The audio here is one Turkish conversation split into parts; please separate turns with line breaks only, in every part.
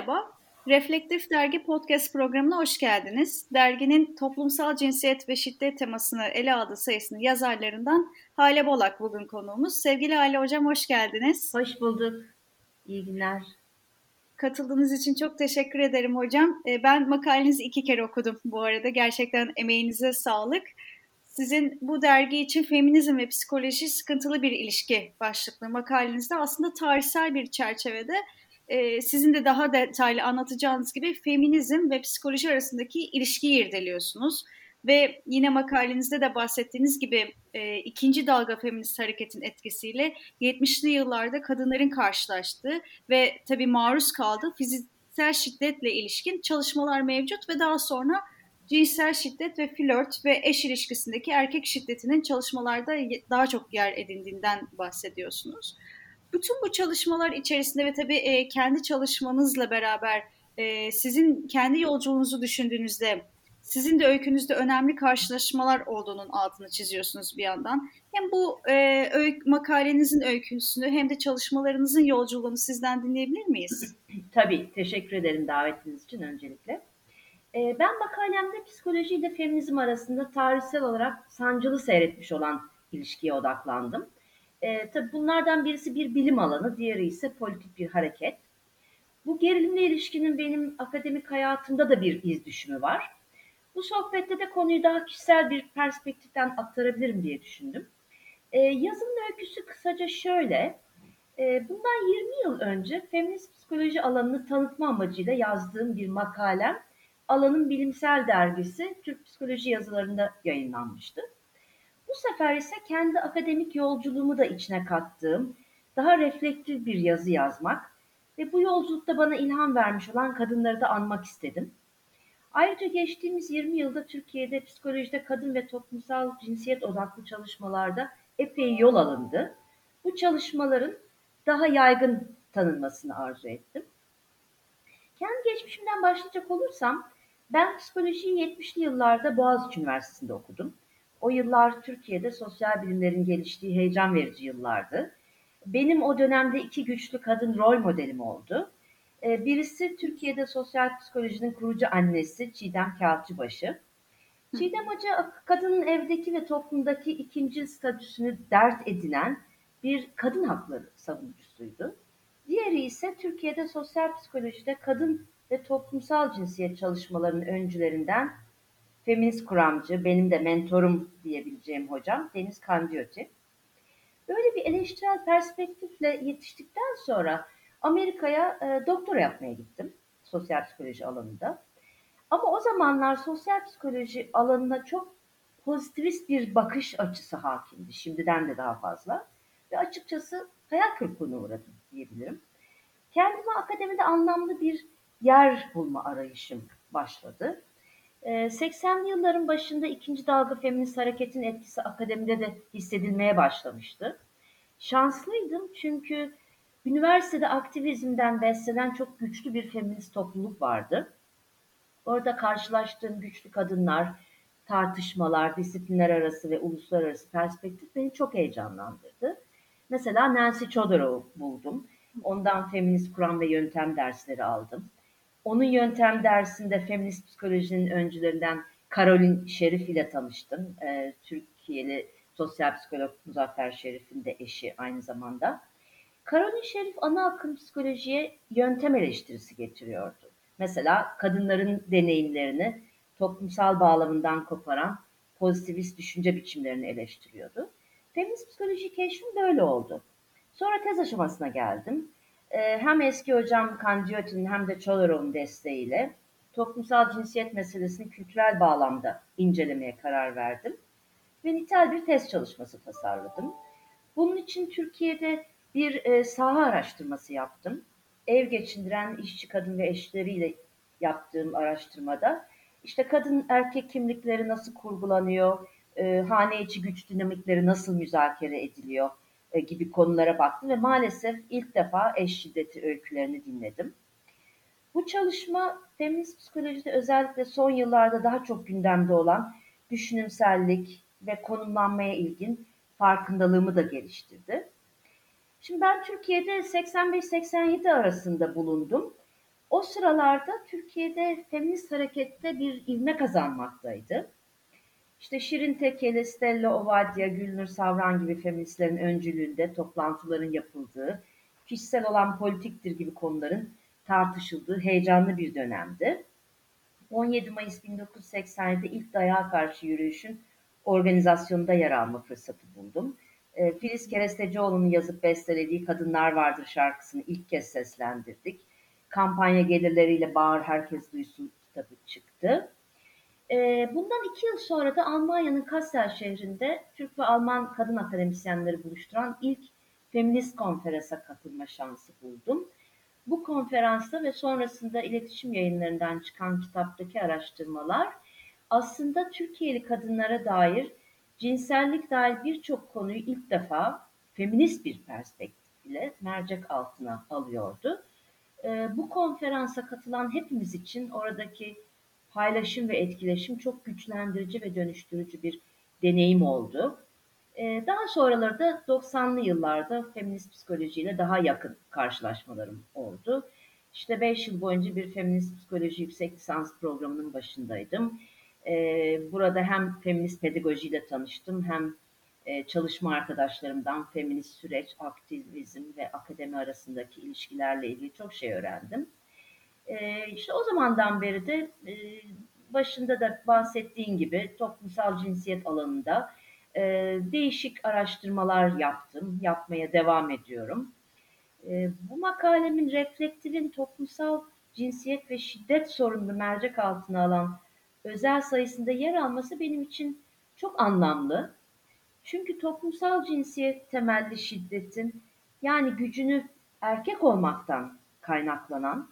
Merhaba, Reflektif Dergi Podcast programına hoş geldiniz. Derginin toplumsal cinsiyet ve şiddet temasını ele aldığı sayısının yazarlarından Hale Bolak bugün konuğumuz. Sevgili Hale Hocam hoş geldiniz.
Hoş bulduk. İyi günler.
Katıldığınız için çok teşekkür ederim hocam. Ee, ben makalenizi iki kere okudum bu arada. Gerçekten emeğinize sağlık. Sizin bu dergi için feminizm ve psikoloji sıkıntılı bir ilişki başlıklı makalenizde aslında tarihsel bir çerçevede e, sizin de daha detaylı anlatacağınız gibi feminizm ve psikoloji arasındaki ilişkiyi irdeliyorsunuz. Ve yine makalenizde de bahsettiğiniz gibi e, ikinci dalga feminist hareketin etkisiyle 70'li yıllarda kadınların karşılaştığı ve tabii maruz kaldığı fiziksel şiddetle ilişkin çalışmalar mevcut ve daha sonra cinsel şiddet ve flört ve eş ilişkisindeki erkek şiddetinin çalışmalarda daha çok yer edindiğinden bahsediyorsunuz. Bütün bu çalışmalar içerisinde ve tabii kendi çalışmanızla beraber sizin kendi yolculuğunuzu düşündüğünüzde sizin de öykünüzde önemli karşılaşmalar olduğunun altını çiziyorsunuz bir yandan. Hem bu e, öykü, makalenizin öyküsünü hem de çalışmalarınızın yolculuğunu sizden dinleyebilir miyiz?
Tabii, teşekkür ederim davetiniz için öncelikle. E, ben makalemde psikoloji ile feminizm arasında tarihsel olarak sancılı seyretmiş olan ilişkiye odaklandım. E, tabii bunlardan birisi bir bilim alanı, diğeri ise politik bir hareket. Bu gerilimli ilişkinin benim akademik hayatımda da bir iz düşümü var. Bu sohbette de konuyu daha kişisel bir perspektiften aktarabilirim diye düşündüm. E, yazımın öyküsü kısaca şöyle. E, bundan 20 yıl önce feminist psikoloji alanını tanıtma amacıyla yazdığım bir makalem alanın bilimsel dergisi Türk Psikoloji yazılarında yayınlanmıştı. Bu sefer ise kendi akademik yolculuğumu da içine kattığım, daha reflektif bir yazı yazmak ve bu yolculukta bana ilham vermiş olan kadınları da anmak istedim. Ayrıca geçtiğimiz 20 yılda Türkiye'de psikolojide kadın ve toplumsal cinsiyet odaklı çalışmalarda epey yol alındı. Bu çalışmaların daha yaygın tanınmasını arzu ettim. Kendi geçmişimden başlayacak olursam, ben psikolojiyi 70'li yıllarda Boğaziçi Üniversitesi'nde okudum. O yıllar Türkiye'de sosyal bilimlerin geliştiği heyecan verici yıllardı. Benim o dönemde iki güçlü kadın rol modelim oldu. Ee, birisi Türkiye'de sosyal psikolojinin kurucu annesi Çiğdem Kağıtçıbaşı. Çiğdem Hoca kadının evdeki ve toplumdaki ikinci statüsünü dert edinen bir kadın hakları savunucusuydu. Diğeri ise Türkiye'de sosyal psikolojide kadın ve toplumsal cinsiyet çalışmalarının öncülerinden feminist kuramcı, benim de mentorum diyebileceğim hocam Deniz Kandiyoti. Böyle bir eleştirel perspektifle yetiştikten sonra Amerika'ya e, doktora yapmaya gittim sosyal psikoloji alanında. Ama o zamanlar sosyal psikoloji alanına çok pozitivist bir bakış açısı hakimdi. Şimdiden de daha fazla. Ve açıkçası hayal kırıklığına uğradım diyebilirim. Kendime akademide anlamlı bir yer bulma arayışım başladı. 80'li ee, yılların başında ikinci dalga feminist hareketin etkisi akademide de hissedilmeye başlamıştı. Şanslıydım çünkü üniversitede aktivizmden beslenen çok güçlü bir feminist topluluk vardı. Orada karşılaştığım güçlü kadınlar, tartışmalar, disiplinler arası ve uluslararası perspektif beni çok heyecanlandırdı. Mesela Nancy Chodorow'u buldum. Ondan feminist kuram ve yöntem dersleri aldım. Onun yöntem dersinde feminist psikolojinin öncülerinden Karolin Şerif ile tanıştım. E, Türkiye'li sosyal psikolog Muzaffer Şerif'in de eşi aynı zamanda. Karolin Şerif ana akım psikolojiye yöntem eleştirisi getiriyordu. Mesela kadınların deneyimlerini toplumsal bağlamından koparan pozitivist düşünce biçimlerini eleştiriyordu. Feminist psikoloji keşfim böyle oldu. Sonra tez aşamasına geldim. Ee, hem eski hocam Kandiyot'un hem de Çolarov'un desteğiyle toplumsal cinsiyet meselesini kültürel bağlamda incelemeye karar verdim ve nitel bir test çalışması tasarladım. Bunun için Türkiye'de bir e, saha araştırması yaptım. Ev geçindiren işçi kadın ve eşleriyle yaptığım araştırmada işte kadın erkek kimlikleri nasıl kurgulanıyor, e, hane içi güç dinamikleri nasıl müzakere ediliyor, gibi konulara baktım ve maalesef ilk defa eş şiddeti öykülerini dinledim. Bu çalışma feminist psikolojide özellikle son yıllarda daha çok gündemde olan düşünümsellik ve konumlanmaya ilgin farkındalığımı da geliştirdi. Şimdi ben Türkiye'de 85-87 arasında bulundum. O sıralarda Türkiye'de feminist harekette bir ivme kazanmaktaydı. İşte Şirin Tekeli, Stella Ovadia, Gülnur Savran gibi feministlerin öncülüğünde toplantıların yapıldığı, kişisel olan politiktir gibi konuların tartışıldığı heyecanlı bir dönemdi. 17 Mayıs 1987'de ilk dayağa karşı yürüyüşün organizasyonunda yer alma fırsatı buldum. E, Filiz Kerestecioğlu'nun yazıp bestelediği Kadınlar Vardır şarkısını ilk kez seslendirdik. Kampanya gelirleriyle Bağır Herkes Duysun kitabı çıktı. E, bundan iki yıl sonra da Almanya'nın Kassel şehrinde Türk ve Alman kadın akademisyenleri buluşturan ilk feminist konferansa katılma şansı buldum. Bu konferansta ve sonrasında iletişim yayınlarından çıkan kitaptaki araştırmalar aslında Türkiye'li kadınlara dair cinsellik dair birçok konuyu ilk defa feminist bir perspektif ile mercek altına alıyordu. Ee, bu konferansa katılan hepimiz için oradaki paylaşım ve etkileşim çok güçlendirici ve dönüştürücü bir deneyim oldu. Ee, daha sonraları da 90'lı yıllarda feminist psikolojiyle daha yakın karşılaşmalarım oldu. İşte 5 yıl boyunca bir feminist psikoloji yüksek lisans programının başındaydım. Ee, burada hem feminist pedagojiyle tanıştım hem e, çalışma arkadaşlarımdan feminist süreç, aktivizm ve akademi arasındaki ilişkilerle ilgili çok şey öğrendim. Ee, işte o zamandan beri de e, başında da bahsettiğin gibi toplumsal cinsiyet alanında e, değişik araştırmalar yaptım, yapmaya devam ediyorum. E, bu makalemin reflektifin toplumsal cinsiyet ve şiddet sorununu mercek altına alan özel sayısında yer alması benim için çok anlamlı. Çünkü toplumsal cinsiyet temelli şiddetin yani gücünü erkek olmaktan kaynaklanan,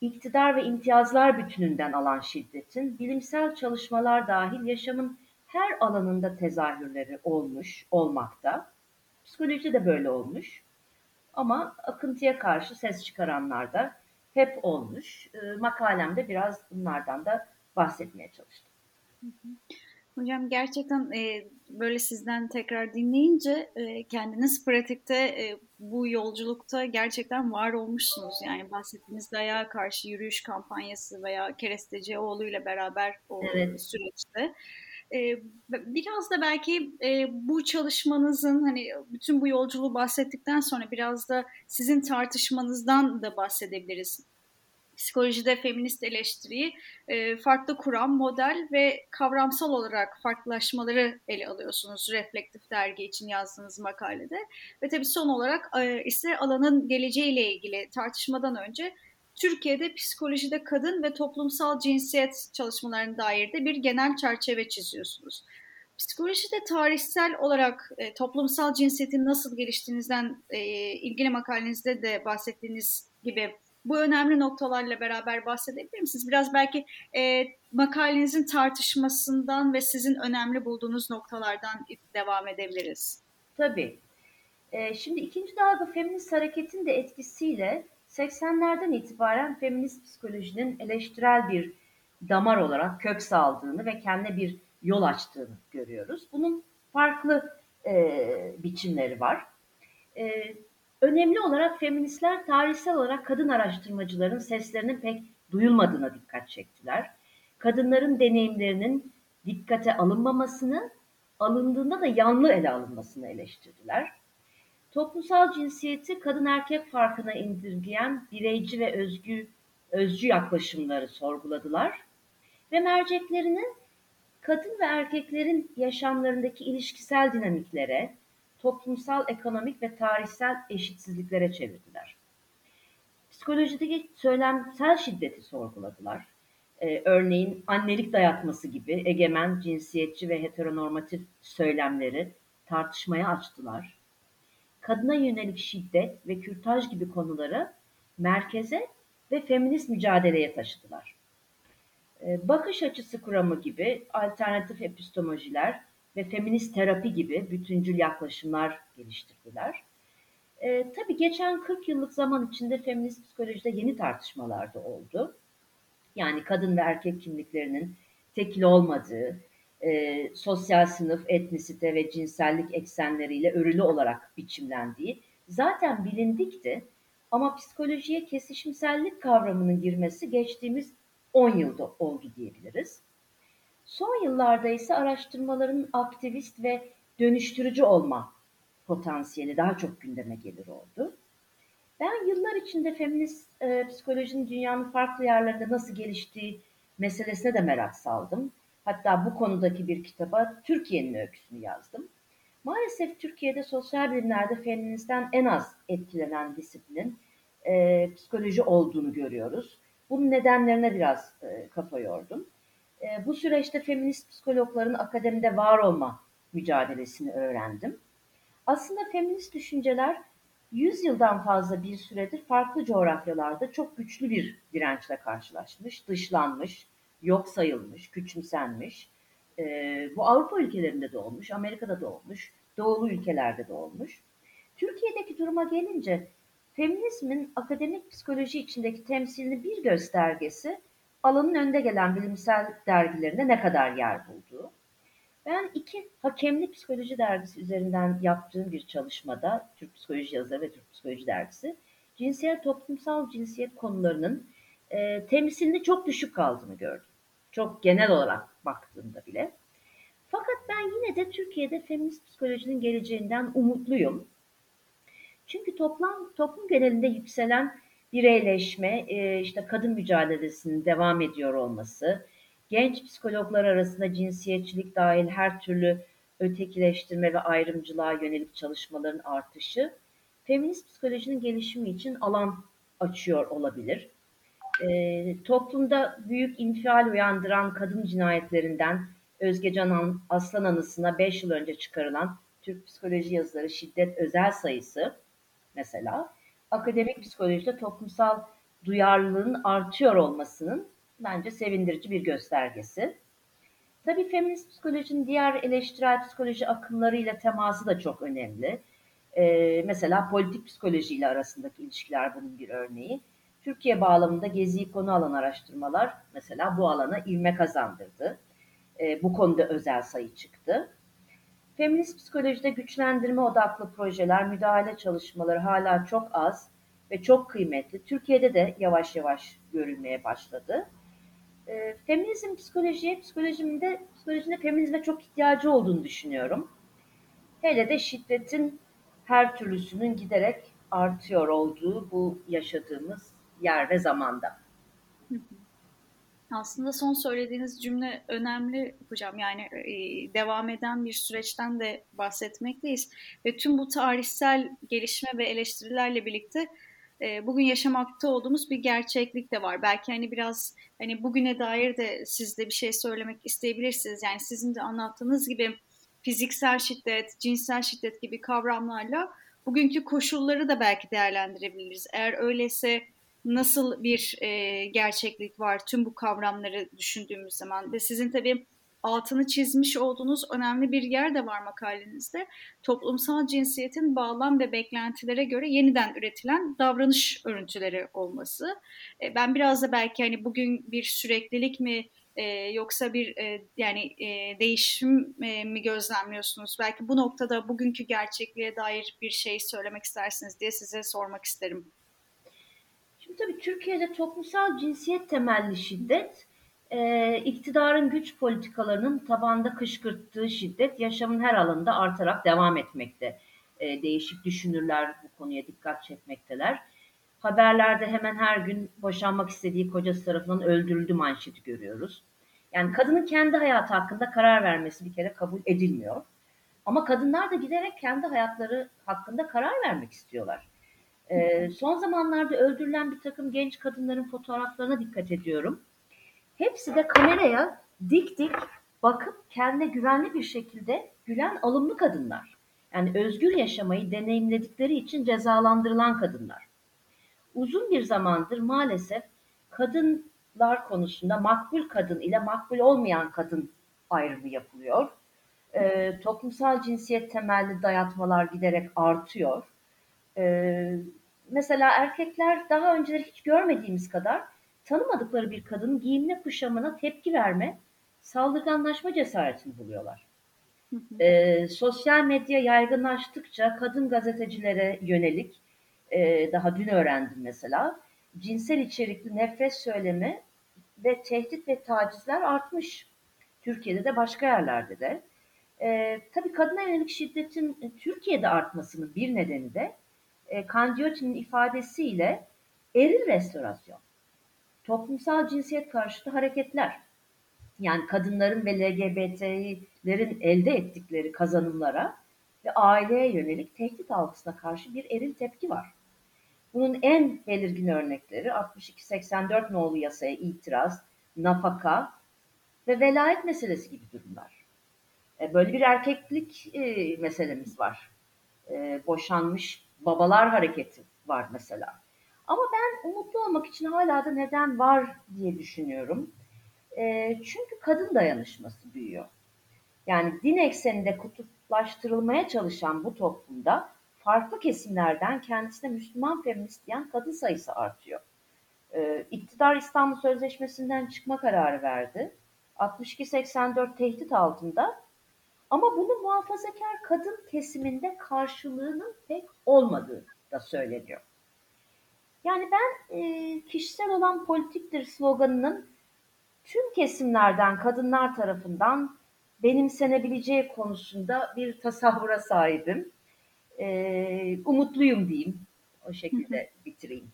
iktidar ve imtiyazlar bütününden alan şiddetin bilimsel çalışmalar dahil yaşamın her alanında tezahürleri olmuş, olmakta. Psikoloji de böyle olmuş. Ama akıntıya karşı ses çıkaranlar da hep olmuş. E, makalemde biraz bunlardan da bahsetmeye çalıştım.
Hocam gerçekten e, böyle sizden tekrar dinleyince e, kendiniz pratikte e, bu yolculukta gerçekten var olmuşsunuz. Yani bahsettiğiniz dayağa karşı yürüyüş kampanyası veya Kerestecioğlu ile beraber o evet. süreçte. E, biraz da belki e, bu çalışmanızın hani bütün bu yolculuğu bahsettikten sonra biraz da sizin tartışmanızdan da bahsedebiliriz psikolojide feminist eleştiriyi e, farklı kuran model ve kavramsal olarak farklılaşmaları ele alıyorsunuz Reflektif Dergi için yazdığınız makalede. Ve tabii son olarak e, ise alanın geleceğiyle ilgili tartışmadan önce Türkiye'de psikolojide kadın ve toplumsal cinsiyet çalışmalarına dair de bir genel çerçeve çiziyorsunuz. Psikolojide tarihsel olarak e, toplumsal cinsiyetin nasıl geliştiğinizden e, ilgili makalenizde de bahsettiğiniz gibi bu önemli noktalarla beraber bahsedebilir misiniz? Biraz belki e, makalenizin tartışmasından ve sizin önemli bulduğunuz noktalardan devam edebiliriz.
Tabii. E, şimdi ikinci dalga feminist hareketin de etkisiyle 80'lerden itibaren feminist psikolojinin eleştirel bir damar olarak kök saldığını ve kendine bir yol açtığını görüyoruz. Bunun farklı e, biçimleri var. E, Önemli olarak feministler tarihsel olarak kadın araştırmacıların seslerinin pek duyulmadığına dikkat çektiler. Kadınların deneyimlerinin dikkate alınmamasını, alındığında da yanlı ele alınmasını eleştirdiler. Toplumsal cinsiyeti kadın erkek farkına indirgeyen bireyci ve özgü, özcü yaklaşımları sorguladılar ve merceklerini kadın ve erkeklerin yaşamlarındaki ilişkisel dinamiklere, toplumsal, ekonomik ve tarihsel eşitsizliklere çevirdiler. Psikolojideki söylemsel şiddeti sorguladılar. Ee, örneğin annelik dayatması gibi egemen, cinsiyetçi ve heteronormatif söylemleri tartışmaya açtılar. Kadına yönelik şiddet ve kürtaj gibi konuları merkeze ve feminist mücadeleye taşıdılar. Ee, bakış açısı kuramı gibi alternatif epistemolojiler ve feminist terapi gibi bütüncül yaklaşımlar geliştirdiler. E, tabii geçen 40 yıllık zaman içinde feminist psikolojide yeni tartışmalar da oldu. Yani kadın ve erkek kimliklerinin tekil olmadığı, e, sosyal sınıf, etnisite ve cinsellik eksenleriyle örülü olarak biçimlendiği zaten bilindikti. Ama psikolojiye kesişimsellik kavramının girmesi geçtiğimiz 10 yılda oldu diyebiliriz. Son yıllarda ise araştırmaların aktivist ve dönüştürücü olma potansiyeli daha çok gündeme gelir oldu. Ben yıllar içinde feminist e, psikolojinin dünyanın farklı yerlerinde nasıl geliştiği meselesine de merak saldım. Hatta bu konudaki bir kitaba Türkiye'nin öyküsünü yazdım. Maalesef Türkiye'de sosyal bilimlerde feministten en az etkilenen disiplinin e, psikoloji olduğunu görüyoruz. Bunun nedenlerine biraz e, kafa yordum. E, bu süreçte feminist psikologların akademide var olma mücadelesini öğrendim. Aslında feminist düşünceler 100 yıldan fazla bir süredir farklı coğrafyalarda çok güçlü bir dirençle karşılaşmış, dışlanmış, yok sayılmış, küçümsenmiş. Ee, bu Avrupa ülkelerinde de olmuş, Amerika'da da olmuş, Doğulu ülkelerde de olmuş. Türkiye'deki duruma gelince feminizmin akademik psikoloji içindeki temsilini bir göstergesi alanın önde gelen bilimsel dergilerinde ne kadar yer bulduğu. Ben iki Hakemli Psikoloji Dergisi üzerinden yaptığım bir çalışmada, Türk Psikoloji Yazarı ve Türk Psikoloji Dergisi, cinsiyet, toplumsal cinsiyet konularının e, temsilini çok düşük kaldığını gördüm. Çok genel olarak baktığımda bile. Fakat ben yine de Türkiye'de feminist psikolojinin geleceğinden umutluyum. Çünkü toplam, toplum genelinde yükselen bireyleşme, işte kadın mücadelesinin devam ediyor olması, genç psikologlar arasında cinsiyetçilik dahil her türlü ötekileştirme ve ayrımcılığa yönelik çalışmaların artışı, feminist psikolojinin gelişimi için alan açıyor olabilir. E, toplumda büyük infial uyandıran kadın cinayetlerinden Özge Canan Aslan Anısı'na 5 yıl önce çıkarılan Türk Psikoloji Yazıları Şiddet Özel Sayısı mesela akademik psikolojide toplumsal duyarlılığın artıyor olmasının bence sevindirici bir göstergesi. Tabii feminist psikolojinin diğer eleştirel psikoloji akımlarıyla teması da çok önemli. Ee, mesela politik psikoloji ile arasındaki ilişkiler bunun bir örneği. Türkiye bağlamında geziyi konu alan araştırmalar mesela bu alana ivme kazandırdı. Ee, bu konuda özel sayı çıktı. Feminist psikolojide güçlendirme odaklı projeler, müdahale çalışmaları hala çok az ve çok kıymetli. Türkiye'de de yavaş yavaş görülmeye başladı. E, feminizm psikolojiye, psikolojimde, psikolojinde feminizme çok ihtiyacı olduğunu düşünüyorum. Hele de şiddetin her türlüsünün giderek artıyor olduğu bu yaşadığımız yer ve zamanda.
Aslında son söylediğiniz cümle önemli hocam. Yani e, devam eden bir süreçten de bahsetmekteyiz. Ve tüm bu tarihsel gelişme ve eleştirilerle birlikte e, bugün yaşamakta olduğumuz bir gerçeklik de var. Belki hani biraz hani bugüne dair de siz de bir şey söylemek isteyebilirsiniz. Yani sizin de anlattığınız gibi fiziksel şiddet, cinsel şiddet gibi kavramlarla bugünkü koşulları da belki değerlendirebiliriz. Eğer öyleyse nasıl bir e, gerçeklik var tüm bu kavramları düşündüğümüz zaman ve sizin tabii altını çizmiş olduğunuz önemli bir yer de var makalenizde. Toplumsal cinsiyetin bağlam ve beklentilere göre yeniden üretilen davranış örüntüleri olması. E, ben biraz da belki hani bugün bir süreklilik mi e, yoksa bir e, yani e, değişim e, mi gözlemliyorsunuz? Belki bu noktada bugünkü gerçekliğe dair bir şey söylemek istersiniz diye size sormak isterim.
Şimdi tabii Türkiye'de toplumsal cinsiyet temelli şiddet e, iktidarın güç politikalarının tabanda kışkırttığı şiddet yaşamın her alanında artarak devam etmekte. E, değişik düşünürler bu konuya dikkat çekmekteler. Haberlerde hemen her gün boşanmak istediği kocası tarafından öldürüldü manşeti görüyoruz. Yani kadının kendi hayatı hakkında karar vermesi bir kere kabul edilmiyor. Ama kadınlar da giderek kendi hayatları hakkında karar vermek istiyorlar. Ee, son zamanlarda öldürülen bir takım genç kadınların fotoğraflarına dikkat ediyorum. Hepsi de kameraya dik dik bakıp kendine güvenli bir şekilde gülen alımlı kadınlar. Yani özgür yaşamayı deneyimledikleri için cezalandırılan kadınlar. Uzun bir zamandır maalesef kadınlar konusunda makbul kadın ile makbul olmayan kadın ayrımı yapılıyor. Ee, toplumsal cinsiyet temelli dayatmalar giderek artıyor. Ee, mesela erkekler daha önceleri hiç görmediğimiz kadar tanımadıkları bir kadının giyimine kuşamına tepki verme, saldırganlaşma cesaretini buluyorlar. Ee, sosyal medya yaygınlaştıkça kadın gazetecilere yönelik e, daha dün öğrendim mesela. Cinsel içerikli nefret söylemi ve tehdit ve tacizler artmış. Türkiye'de de başka yerlerde de. E, tabii kadına yönelik şiddetin Türkiye'de artmasının bir nedeni de e, Candiotti'nin ifadesiyle eril restorasyon, toplumsal cinsiyet karşıtı hareketler, yani kadınların ve LGBT'lerin elde ettikleri kazanımlara ve aileye yönelik tehdit algısına karşı bir eril tepki var. Bunun en belirgin örnekleri 62-84 nolu yasaya itiraz, nafaka ve velayet meselesi gibi durumlar. E, böyle bir erkeklik e, meselemiz var. E, boşanmış babalar hareketi var mesela. Ama ben umutlu olmak için hala da neden var diye düşünüyorum. çünkü kadın dayanışması büyüyor. Yani din ekseninde kutuplaştırılmaya çalışan bu toplumda farklı kesimlerden kendisine Müslüman feminist diyen kadın sayısı artıyor. Ee, iktidar İstanbul Sözleşmesi'nden çıkma kararı verdi. 62-84 tehdit altında ama bunu muhafazakar kadın kesiminde karşılığının pek olmadığı da söyleniyor. Yani ben e, kişisel olan politiktir sloganının tüm kesimlerden kadınlar tarafından benimsenebileceği konusunda bir tasavvura sahibim. E, umutluyum diyeyim. O şekilde bitireyim.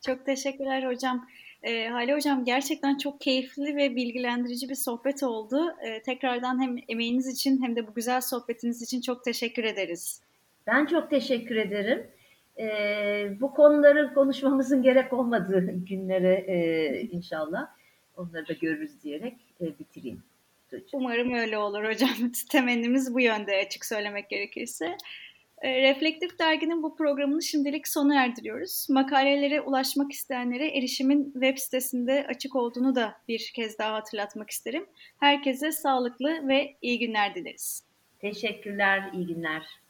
Çok teşekkürler hocam. E, Hale Hocam gerçekten çok keyifli ve bilgilendirici bir sohbet oldu. E, tekrardan hem emeğiniz için hem de bu güzel sohbetiniz için çok teşekkür ederiz.
Ben çok teşekkür ederim. E, bu konuları konuşmamızın gerek olmadığı günlere e, inşallah onları da görürüz diyerek e, bitireyim.
Umarım öyle olur hocam. Temennimiz bu yönde açık söylemek gerekirse. Ee, Reflektif Dergi'nin bu programını şimdilik sona erdiriyoruz. Makalelere ulaşmak isteyenlere erişimin web sitesinde açık olduğunu da bir kez daha hatırlatmak isterim. Herkese sağlıklı ve iyi günler dileriz.
Teşekkürler, iyi günler.